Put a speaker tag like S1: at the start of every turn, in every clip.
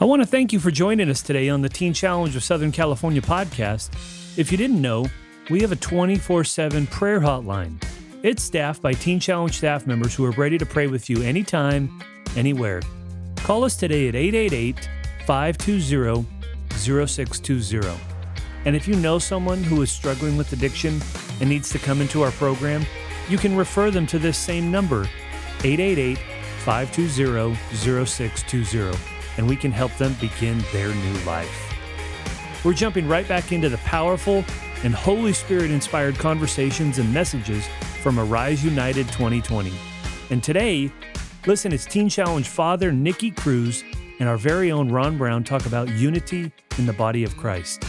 S1: I want to thank you for joining us today on the Teen Challenge of Southern California podcast. If you didn't know, we have a 24 7 prayer hotline. It's staffed by Teen Challenge staff members who are ready to pray with you anytime, anywhere. Call us today at 888 520 0620. And if you know someone who is struggling with addiction and needs to come into our program, you can refer them to this same number, 888 520 0620 and we can help them begin their new life. We're jumping right back into the powerful and Holy Spirit inspired conversations and messages from Arise United 2020. And today, listen as Teen Challenge father Nicky Cruz and our very own Ron Brown talk about unity in the body of Christ.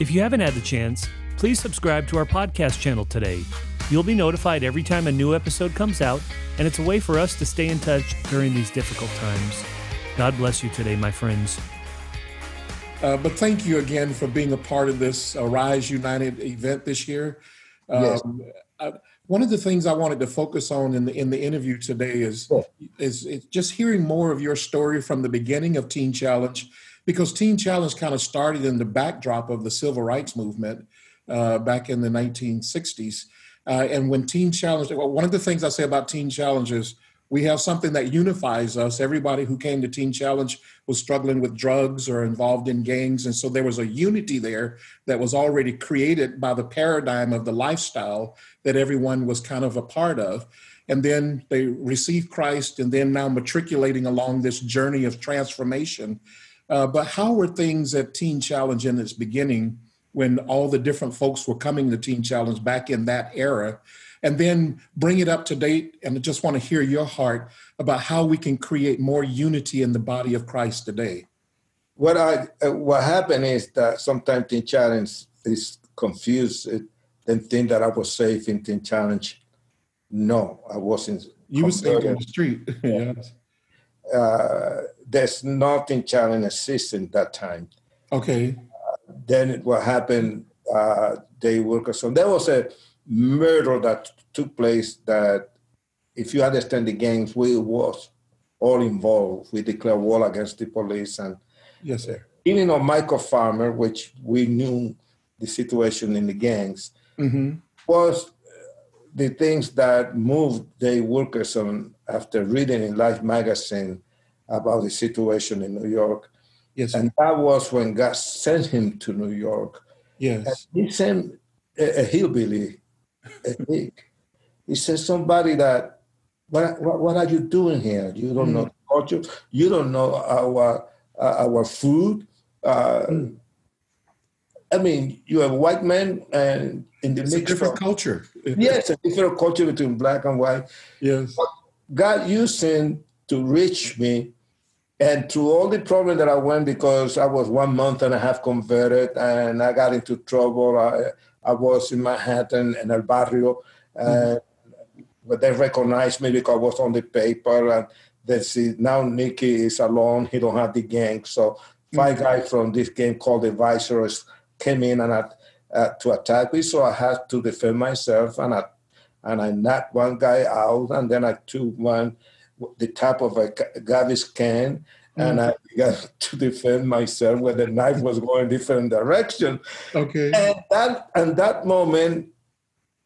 S1: If you haven't had the chance, please subscribe to our podcast channel today. You'll be notified every time a new episode comes out, and it's a way for us to stay in touch during these difficult times. God bless you today, my friends.
S2: Uh, but thank you again for being a part of this Arise United event this year. Um, yes. I, one of the things I wanted to focus on in the in the interview today is, is, is just hearing more of your story from the beginning of Teen Challenge, because Teen Challenge kind of started in the backdrop of the civil rights movement uh, back in the 1960s. Uh, and when Teen Challenge, well, one of the things I say about Teen Challenge is we have something that unifies us. Everybody who came to Teen Challenge was struggling with drugs or involved in gangs. And so there was a unity there that was already created by the paradigm of the lifestyle that everyone was kind of a part of. And then they received Christ and then now matriculating along this journey of transformation. Uh, but how were things at Teen Challenge in its beginning when all the different folks were coming to Teen Challenge back in that era? And then bring it up to date. And I just want to hear your heart about how we can create more unity in the body of Christ today.
S3: What I uh, what happened is that sometimes Teen Challenge is confused and think that I was safe in Teen Challenge. No, I wasn't.
S2: You were safe on the street. yes.
S3: Uh, there's nothing challenge existing that time.
S2: Okay.
S3: Uh, then what happened? Uh, they work so there was a murder that took place that if you understand the gangs, we was all involved. We declared war against the police and
S2: yes, sir.
S3: Killing of Michael Farmer, which we knew the situation in the gangs, mm-hmm. was the things that moved the workers on after reading in Life magazine about the situation in New York.
S2: Yes.
S3: And that was when God sent him to New York.
S2: Yes.
S3: And he sent a, a hillbilly he says somebody that what, what, what are you doing here? You don't mm. know culture. You don't know our uh, our food. Uh, mm. I mean, you have white men and in the
S2: it's mix a different culture.
S3: yes, a different culture between black and white.
S2: Yes. But
S3: God used him to reach me. And through all the problem that I went because I was one month and a half converted and I got into trouble. I, I was in Manhattan in El Barrio, mm-hmm. but they recognized me because I was on the paper. And they see now Nicky is alone; he don't have the gang. So 5 mm-hmm. guys from this game called the Viceroys came in and uh, to attack me. So I had to defend myself, and I and I knocked one guy out, and then I took one the top of a garbage can and mm. I began to defend myself where the knife was going different direction.
S2: Okay.
S3: And that and that moment,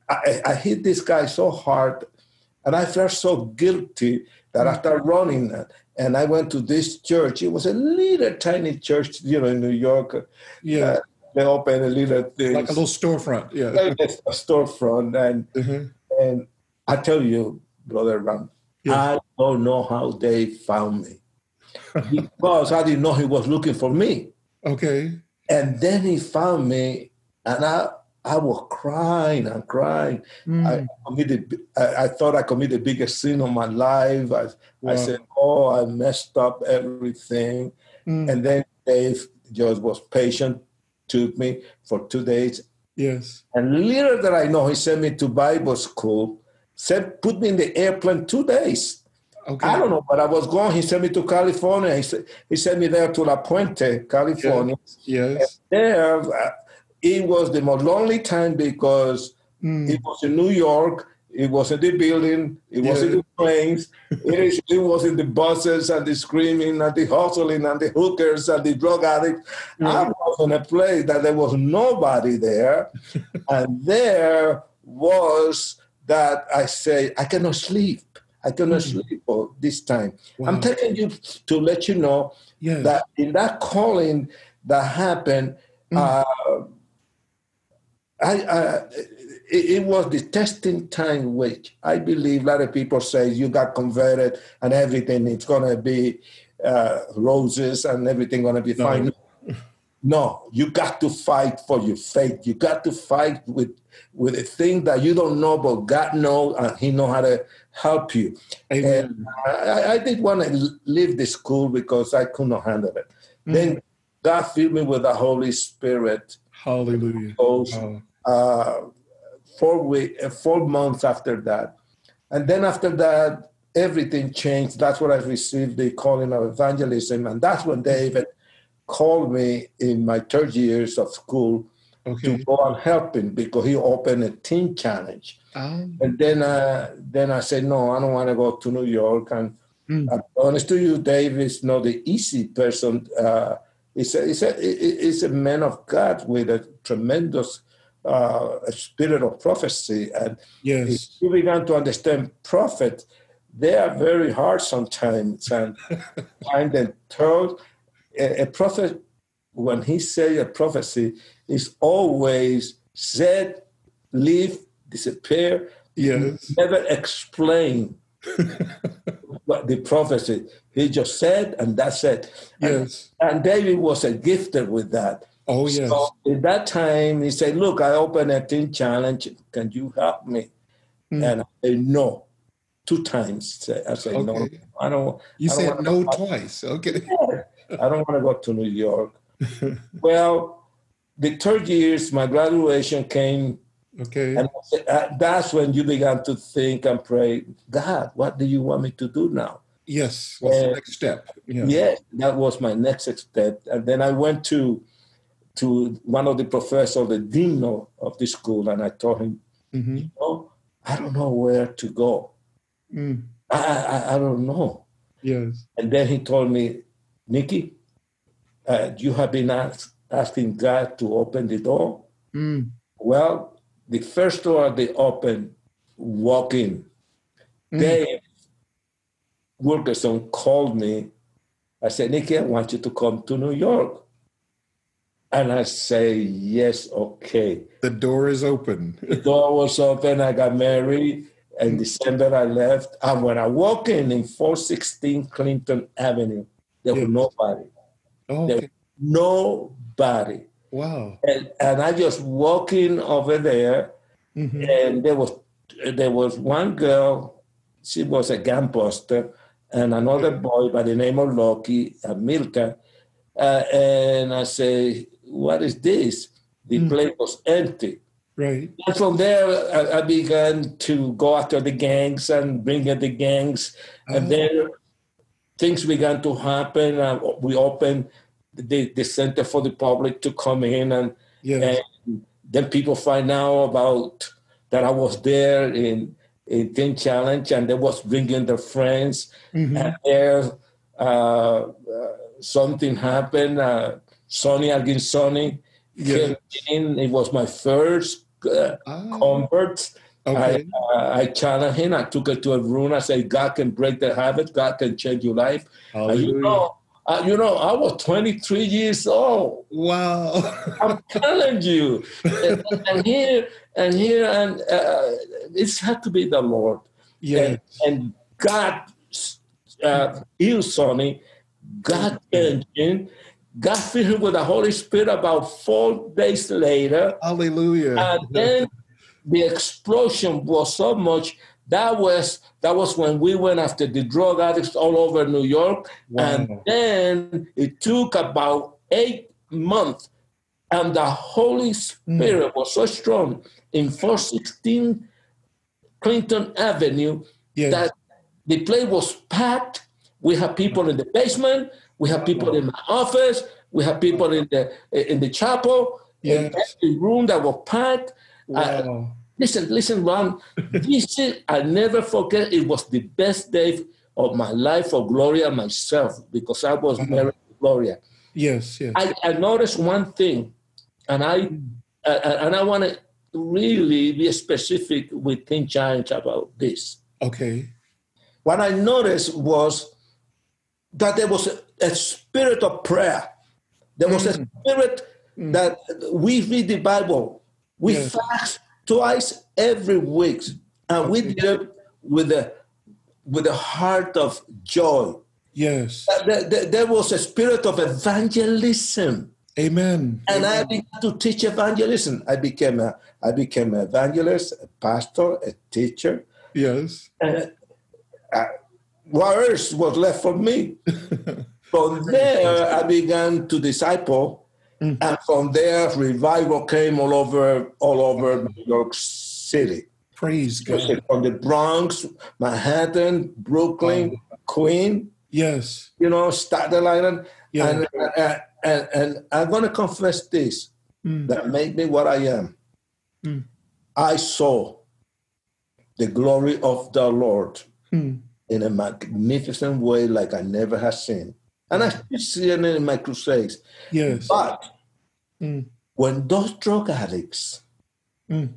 S3: I, I hit this guy so hard, and I felt so guilty that I started running. And I went to this church. It was a little tiny church, you know, in New York.
S2: Yeah. Uh,
S3: they opened a little thing.
S2: Like a little storefront. Yeah.
S3: Like a storefront. And mm-hmm. and I tell you, Brother Ram, yeah. I don't know how they found me because I didn't know he was looking for me.
S2: Okay.
S3: And then he found me, and I I was crying and crying. Mm. I committed. I, I, thought I committed the biggest sin of my life. I, wow. I said, "Oh, I messed up everything." Mm. And then Dave just was patient, took me for two days.
S2: Yes.
S3: And little that I know, he sent me to Bible school. Said, put me in the airplane two days. Okay. I don't know, but I was going. He sent me to California. He, said, he sent me there to La Puente, California.
S2: Yes. yes.
S3: there, uh, it was the most lonely time because mm. it was in New York. It wasn't the building. It wasn't the planes. It, is, it wasn't the buses and the screaming and the hustling and the hookers and the drug addicts. I was in a place that there was nobody there. and there was that I say, I cannot sleep. I cannot mm-hmm. sleep for this time. Wow. I'm telling you to let you know yes. that in that calling that happened, mm-hmm. uh, I, I it, it, was the testing time which I believe a lot of people say you got converted and everything it's gonna be uh, roses and everything gonna be no. fine. No, you got to fight for your faith. You got to fight with with a thing that you don't know, but God knows and He know how to help you. Amen. I, I, did want to leave the school because I could not handle it. Mm-hmm. Then God filled me with the Holy Spirit.
S2: Hallelujah.
S3: oh. uh, four week, uh, four months after that, and then after that, everything changed. That's when I received the calling of evangelism, and that's when David called me in my third years of school okay. to go and help him because he opened a teen challenge. Oh. And then, uh, then I said, no, I don't want to go to New York. And mm. I'm honest to you, Dave is not the easy person. Uh, he's, a, he's, a, he's a man of God with a tremendous uh, spirit of prophecy. And
S2: yes.
S3: you began to understand prophet, they are very hard sometimes and find them told a, a, prophet when he say a prophecy is always said, leave, disappear,
S2: yes.
S3: never explain what the prophecy. He just said, and that's it.
S2: Yes.
S3: And, and David was a gifted with that.
S2: Oh, yes. So
S3: at that time, he said, Look, I opened a teen challenge. Can you help me? Mm. And I said, No. Two times. I said, okay. No, I don't.
S2: You
S3: I
S2: don't said no twice. Okay.
S3: I don't want to go to New York. well, the third years, my graduation came.
S2: Okay.
S3: And uh, that's when you began to think and pray, God, what do you want me to do now?
S2: Yes. What's and, the next step?
S3: Yeah. Yes, that was my next step. And then I went to to one of the professors, the dean of, the school, and I told him, mm-hmm. you know, I don't know where to go. Mm. I, I, I don't know.
S2: Yes.
S3: And then he told me, Nicky, uh, you have been ask, asking God to open the door. Mm. Well, the first door they opened, walk in. Mm. Dave Wilkerson called me. I said, Nicky, I want you to come to New York. And I say, yes, okay.
S2: The door is open.
S3: the door was open. I got married. In December, I left. And when I walk in in 416 Clinton Avenue, there yes. was nobody.
S2: Oh, okay.
S3: There was nobody.
S2: Wow.
S3: And, and I just walking over there, mm-hmm. and there was there was one girl. She was a gangbuster, and another boy by the name of Loki, uh, Milka. Uh, and I say, what is this? The mm. place was empty.
S2: Right.
S3: And from there, I, I, began to go after the gangs and bring in the gangs. And then things began to happen. Uh, we opened the, the center for the public to come in. And, yes. and then people find out about that I was there in, in Teen Challenge and they was bringing their friends. Mm-hmm. And there, uh, uh, something happened. Uh, Sonny Arguinzoni yes. came in. It was my first uh, ah. convert. Okay. I, uh, I challenged him. I took it to a room. I said, God can break the habit. God can change your life. you know, uh, you know, I was 23 years old.
S2: Wow.
S3: I'm telling you. and, and, here, and here, and uh, it's had to be the Lord.
S2: Yeah.
S3: And, and, God uh, healed Sonny. God changed him got filled him with the Holy Spirit about four days later.
S2: Hallelujah.
S3: And then the explosion was so much. That was that was when we went after the drug addicts all over New York. Wow. And then it took about eight months. And the Holy Spirit mm. was so strong in 416 Clinton Avenue yes. that the place was packed. We had people in the basement. We have people in my office. We have people in the in the chapel. Yes. In every room that was packed. Uh, wow. Listen, listen, Ron. this is, I never forget. It was the best day of my life for Gloria myself because I was uh-huh. married to Gloria.
S2: Yes, yes.
S3: I, I noticed one thing, and I mm. uh, and I want to really be specific with Teen Challenge about this.
S2: Okay.
S3: What I noticed was that there was a, a spirit of prayer. There was mm. a spirit mm. that we read the Bible, we yes. fast twice every week, and we did it with a with a heart of joy.
S2: Yes.
S3: There, there, there was a spirit of evangelism.
S2: Amen.
S3: And
S2: Amen.
S3: I began to teach evangelism. I became a I became an evangelist, a pastor, a teacher.
S2: Yes.
S3: Uh, what else was left for me? from there, I began to disciple, mm. and from there, revival came all over all over New York City.
S2: Praise God.
S3: From the Bronx, Manhattan, Brooklyn, oh. Queen.
S2: Yes.
S3: You know, Staten Island. Yeah. And, and, and, and I'm going to confess this mm. that made me what I am. Mm. I saw the glory of the Lord mm. in a magnificent way like I never have seen. And I still see it in my crusades.
S2: Yes.
S3: But mm. when those drug addicts, mm.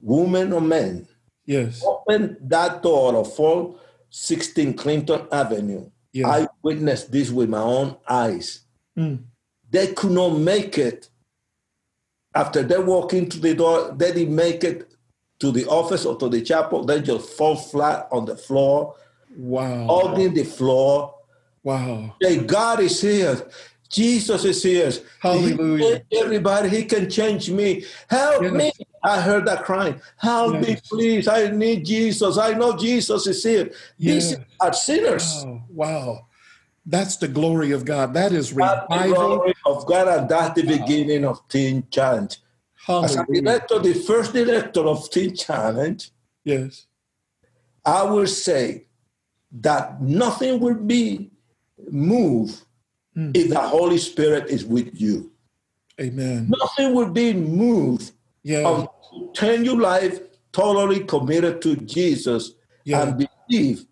S3: women or men,
S2: yes,
S3: open that door of 416 Clinton Avenue, yeah. I witnessed this with my own eyes. Mm. They could not make it after they walk into the door, they didn't make it to the office or to the chapel. They just fall flat on the floor.
S2: Wow.
S3: Hugging the floor.
S2: Wow.
S3: Say, God is here. Jesus is here.
S2: Hallelujah.
S3: He everybody, He can change me. Help yes. me. I heard that crying. Help yes. me, please. I need Jesus. I know Jesus is here. Yes. These are sinners.
S2: Wow. wow. That's the glory of God. That is revival. That's the glory
S3: of God, and that's the beginning of Teen Challenge. Hallelujah. As a director, the first director of Teen Challenge,
S2: yes,
S3: I will say that nothing will be moved mm. if the Holy Spirit is with you.
S2: Amen.
S3: Nothing will be moved
S2: yeah.
S3: turn your life totally committed to Jesus yeah. and believe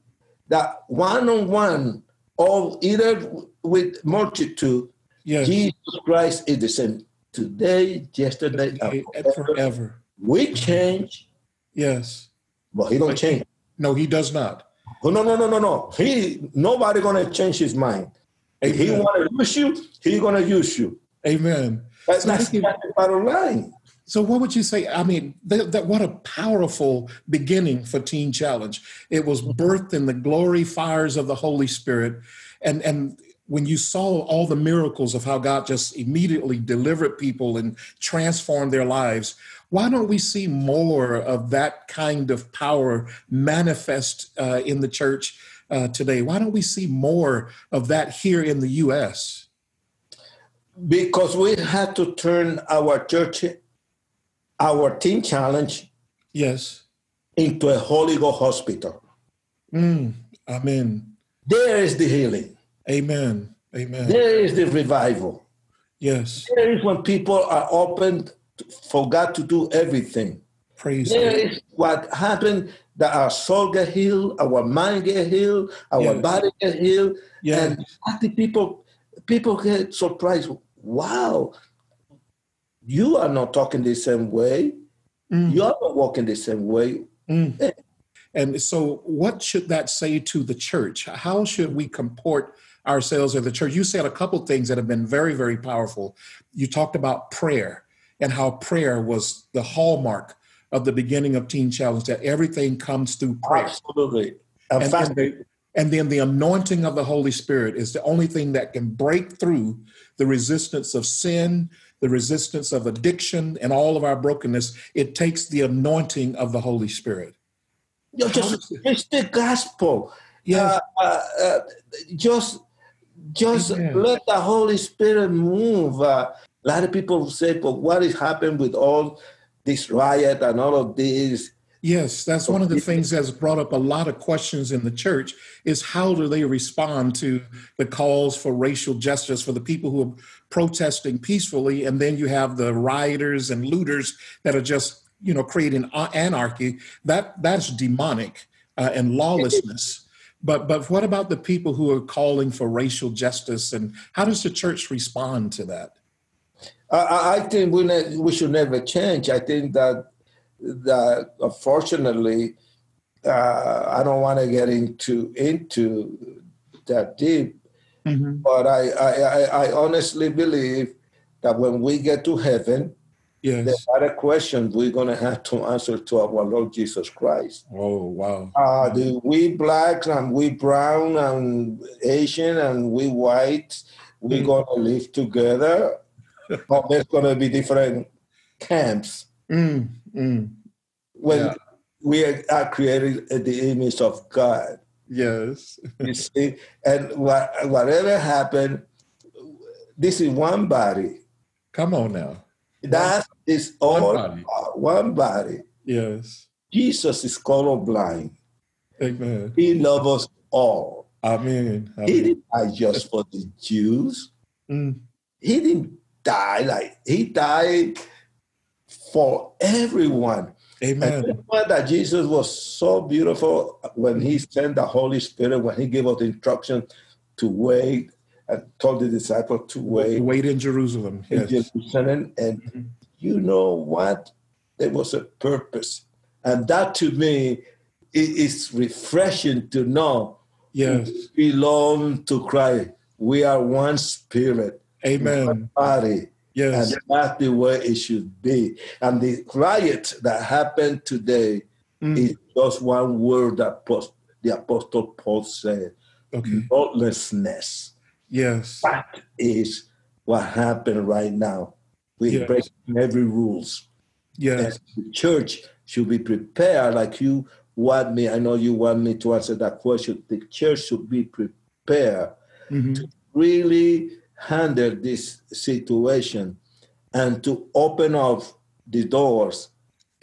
S3: that one on one or either with multitude, yes. Jesus Christ is the same today, yesterday,
S2: and forever.
S3: We change.
S2: Yes.
S3: Well, he don't change.
S2: No, he does not.
S3: Oh, no, no, no, no, no. He nobody gonna change his mind. If he wanna use you, he gonna use you.
S2: Amen.
S3: That's, so that's the bottom line.
S2: So, what would you say? I mean, that, that, what a powerful beginning for Teen Challenge. It was birthed in the glory fires of the Holy Spirit, and and when you saw all the miracles of how God just immediately delivered people and transformed their lives, why don't we see more of that kind of power manifest uh, in the church uh, today? Why don't we see more of that here in the U.S.?
S3: Because we had to turn our church our teen challenge
S2: yes
S3: into a holy ghost hospital
S2: mm, amen
S3: there is the healing
S2: amen amen
S3: there is the revival
S2: yes
S3: there is when people are open for god to do everything
S2: praise
S3: there God. is what happened that our soul get healed our mind get healed our yes. body get healed yes. and the people people get surprised wow you are not talking the same way. Mm. You are not walking the same way.
S2: Mm. And so, what should that say to the church? How should we comport ourselves as the church? You said a couple things that have been very, very powerful. You talked about prayer and how prayer was the hallmark of the beginning of Teen Challenge, that everything comes through prayer.
S3: Absolutely.
S2: And, and, the, and then the anointing of the Holy Spirit is the only thing that can break through the resistance of sin, the resistance of addiction, and all of our brokenness. It takes the anointing of the Holy Spirit.
S3: Just it's the gospel.
S2: Yeah.
S3: Uh, uh, uh, just just Amen. let the Holy Spirit move. Uh, a lot of people say, but what is happening with all this riot and all of this?
S2: Yes, that's one of the things that's brought up a lot of questions in the church is how do they respond to the calls for racial justice for the people who are protesting peacefully and then you have the rioters and looters that are just you know, creating anarchy, that that's demonic uh, and lawlessness. But but what about the people who are calling for racial justice, and how does the church respond to that?
S3: I, I think we ne- we should never change. I think that that unfortunately, uh, I don't want to get into into that deep, mm-hmm. but I, I I honestly believe that when we get to heaven, Yes. The other questions we're going to have to answer to our Lord Jesus Christ.
S2: Oh, wow.
S3: Uh, the we blacks and we brown and Asian and we white, we're mm. going to live together. but there's going to be different camps.
S2: Mm. Mm.
S3: When yeah. we are created in the image of God.
S2: Yes.
S3: you see, and what, whatever happened, this is one body.
S2: Come on now.
S3: That is all one body. one body.
S2: Yes.
S3: Jesus is colorblind.
S2: Amen.
S3: He loves us all.
S2: Amen. Amen.
S3: He didn't die just for the Jews. Mm. He didn't die like he died for everyone.
S2: Amen.
S3: And the that Jesus was so beautiful when he sent the Holy Spirit, when he gave us the instruction to wait and told the disciples to wait.
S2: Wait in Jerusalem.
S3: Yes. In Jerusalem. And mm-hmm. You know what? There was a purpose. And that to me is refreshing to know
S2: yes.
S3: we belong to Christ. We are one spirit.
S2: Amen.
S3: One body.
S2: Yes.
S3: And that's the way it should be. And the riot that happened today mm. is just one word that the Apostle Paul said.
S2: Okay.
S3: Lawlessness.
S2: Yes.
S3: That is what happened right now. We yes. break every rules.
S2: Yes.
S3: And the church should be prepared like you want me. I know you want me to answer that question. The church should be prepared mm-hmm. to really handle this situation and to open up the doors.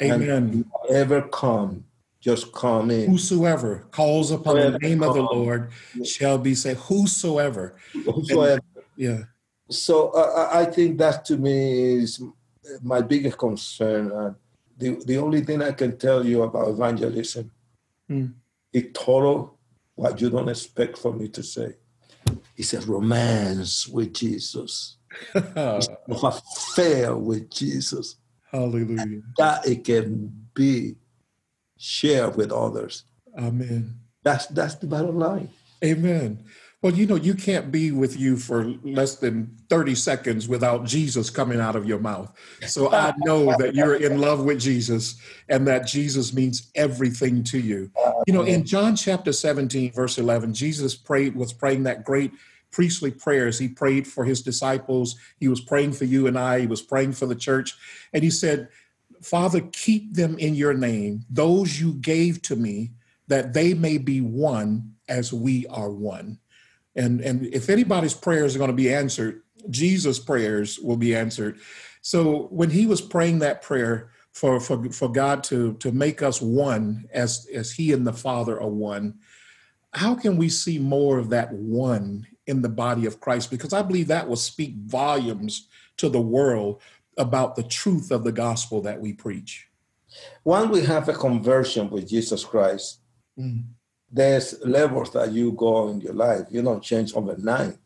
S2: Amen.
S3: Ever come just come in.
S2: Whosoever calls upon Whosoever the name of the Lord shall be saved. Whosoever.
S3: Whosoever.
S2: And, yeah.
S3: So uh, I think that to me is my biggest concern. Uh, the, the only thing I can tell you about evangelism mm. it total what you don't expect for me to say. It's a romance with Jesus. it's an affair with Jesus.
S2: Hallelujah.
S3: And that it can be shared with others.
S2: Amen.
S3: That's that's the bottom line.
S2: Amen. Well, you know, you can't be with you for less than 30 seconds without Jesus coming out of your mouth. So I know that you're in love with Jesus and that Jesus means everything to you. You know, in John chapter 17, verse 11, Jesus prayed, was praying that great priestly prayers. He prayed for his disciples. He was praying for you and I. He was praying for the church. And he said, Father, keep them in your name, those you gave to me, that they may be one as we are one. And, and if anybody's prayers are going to be answered, Jesus' prayers will be answered. So when he was praying that prayer for, for, for God to, to make us one as, as he and the Father are one, how can we see more of that one in the body of Christ? Because I believe that will speak volumes to the world about the truth of the gospel that we preach?
S3: When we have a conversion with Jesus Christ, mm. There's levels that you go in your life. You don't change overnight.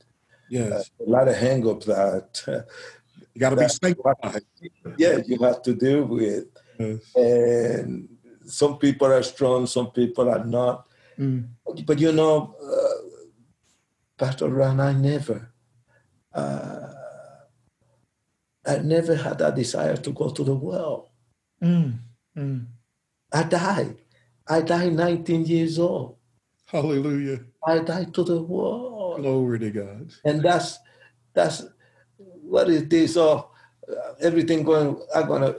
S2: Yes.
S3: Uh, a lot of hangups that
S2: you got to be sanctified.
S3: Yeah, you have to deal with. Yes. And some people are strong, some people are not. Mm. But you know, uh, Pastor Ron, I never. Uh, I never had that desire to go to the world.
S2: Mm, mm.
S3: I died. I died 19 years old.
S2: Hallelujah.
S3: I died to the world.
S2: Glory to God.
S3: And that's that's what is this of uh, everything going I'm gonna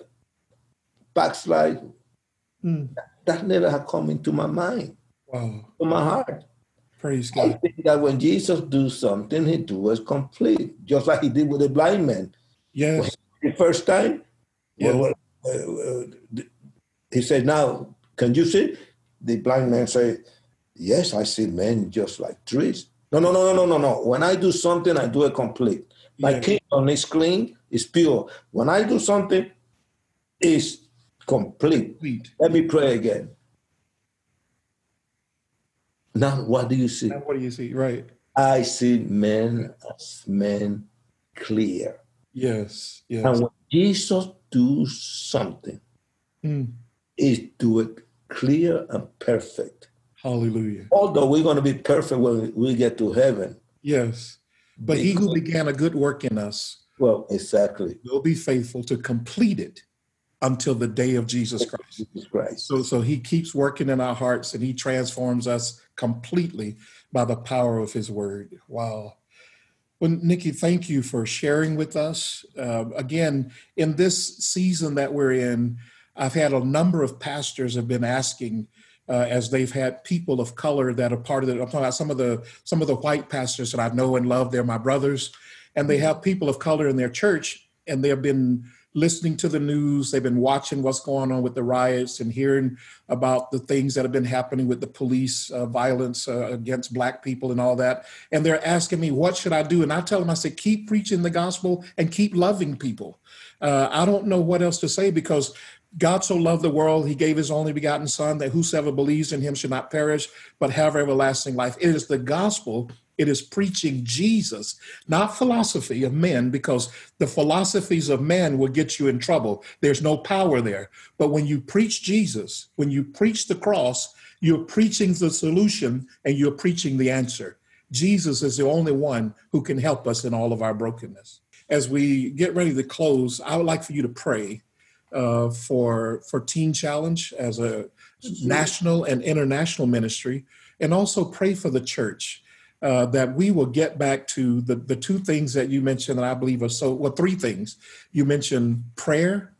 S3: backslide. Mm. That never had come into my mind.
S2: Wow.
S3: To my heart.
S2: Praise God. I
S3: think that when Jesus do something, he do it complete, just like he did with the blind man.
S2: Yes.
S3: The first time, yeah. well, uh, uh, he said, "Now, can you see?" The blind man say, "Yes, I see men just like trees." No, no, no, no, no, no, no. When I do something, I do it complete. My yeah. kingdom is clean, is pure. When I do something, is complete.
S2: complete.
S3: Let me pray again. Now, what do you see?
S2: Now, what do you see? Right.
S3: I see men as men clear.
S2: Yes. Yes.
S3: And when Jesus do something,
S2: Mm.
S3: he do it clear and perfect.
S2: Hallelujah.
S3: Although we're going to be perfect when we get to heaven.
S2: Yes. But he who began a good work in us
S3: Well, exactly.
S2: will be faithful to complete it until the day of Jesus Christ.
S3: Jesus Christ.
S2: So, so he keeps working in our hearts and he transforms us completely by the power of his word. Wow. Well, Nicky, thank you for sharing with us. Uh, again, in this season that we're in, I've had a number of pastors have been asking uh, as they've had people of color that are part of it. I'm talking about some of the some of the white pastors that I know and love. They're my brothers, and they have people of color in their church, and they've been listening to the news. They've been watching what's going on with the riots and hearing about the things that have been happening with the police uh, violence uh, against black people and all that. And they're asking me, what should I do? And I tell them, I say, keep preaching the gospel and keep loving people. Uh, I don't know what else to say because God so loved the world, he gave his only begotten Son, that whosoever believes in him should not perish, but have everlasting life. It is the gospel. It is preaching Jesus, not philosophy of men, because the philosophies of men will get you in trouble. There's no power there. But when you preach Jesus, when you preach the cross, you're preaching the solution and you're preaching the answer. Jesus is the only one who can help us in all of our brokenness. As we get ready to close, I would like for you to pray uh, for for Teen Challenge as a national and international ministry, and also pray for the church uh, that we will get back to the the two things that you mentioned that I believe are so well three things. You mentioned prayer,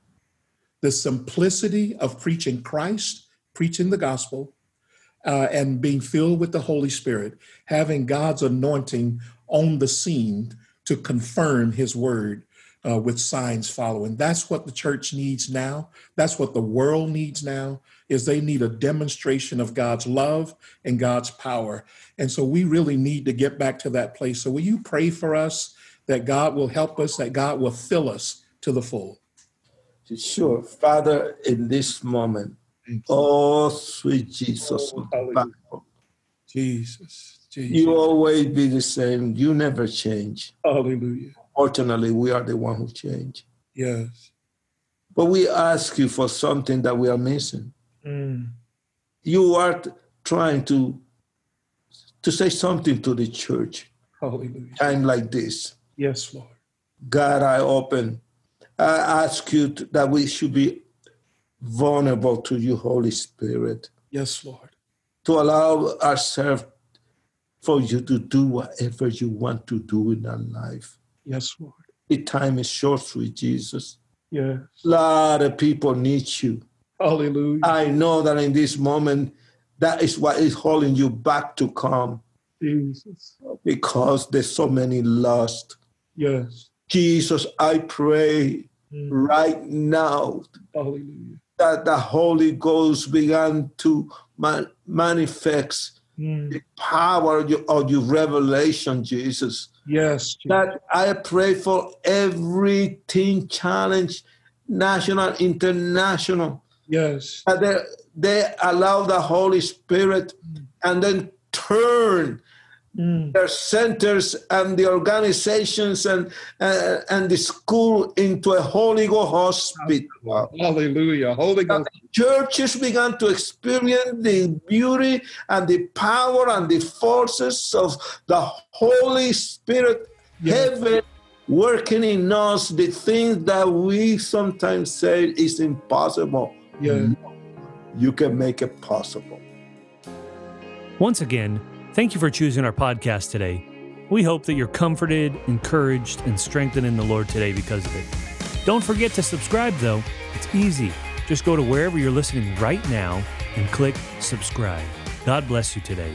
S2: the simplicity of preaching Christ, preaching the gospel, uh, and being filled with the Holy Spirit, having God's anointing on the scene to confirm His word uh, with signs following. That's what the church needs now. That's what the world needs now. Is they need a demonstration of God's love and God's power. And so we really need to get back to that place. So will you pray for us that God will help us, that God will fill us to the full?
S3: Sure. Father, in this moment, oh, sweet Jesus,
S2: Oh. Jesus, Jesus.
S3: you always be the same. You never change.
S2: Hallelujah.
S3: Fortunately, we are the one who change.
S2: Yes.
S3: But we ask you for something that we are missing.
S2: Mm.
S3: You are trying to to say something to the church.
S2: Hallelujah.
S3: Time like this,
S2: Yes, Lord.
S3: God, I open. I ask you to, that we should be vulnerable to you, Holy Spirit,
S2: Yes, Lord.
S3: to allow ourselves for you to do whatever you want to do in our life.
S2: Yes, Lord.
S3: The time is short, sweet Jesus.
S2: Yes.
S3: A lot of people need you.
S2: Hallelujah.
S3: I know that in this moment, that is what is holding you back to come
S2: Jesus.
S3: because there's so many lost.
S2: Yes.
S3: Jesus, I pray
S2: Mm.
S3: right now
S2: Hallelujah.
S3: that the Holy Ghost began to man- manifest
S2: Mm.
S3: the power of your, of your revelation, Jesus.
S2: Yes. Jesus.
S3: That I pray for every teen challenge, national, international,
S2: Yes.
S3: that they, they allow the Holy Spirit mm. and then turn
S2: Mm.
S3: their centers and the organizations and uh, and the school into a Holy Ghost hospital.
S2: Hallelujah. Holy Ghost.
S3: Churches began to experience the beauty and the power and the forces of the Holy Spirit,
S2: Yes.
S3: heaven working in us, the things that we sometimes say is impossible.
S2: Yeah.
S3: You can make it possible.
S1: Once again, thank you for choosing our podcast today. We hope that you're comforted, encouraged, and strengthened in the Lord today because of it. Don't forget to subscribe, though. It's easy. Just go to wherever you're listening right now and click subscribe. God bless you today.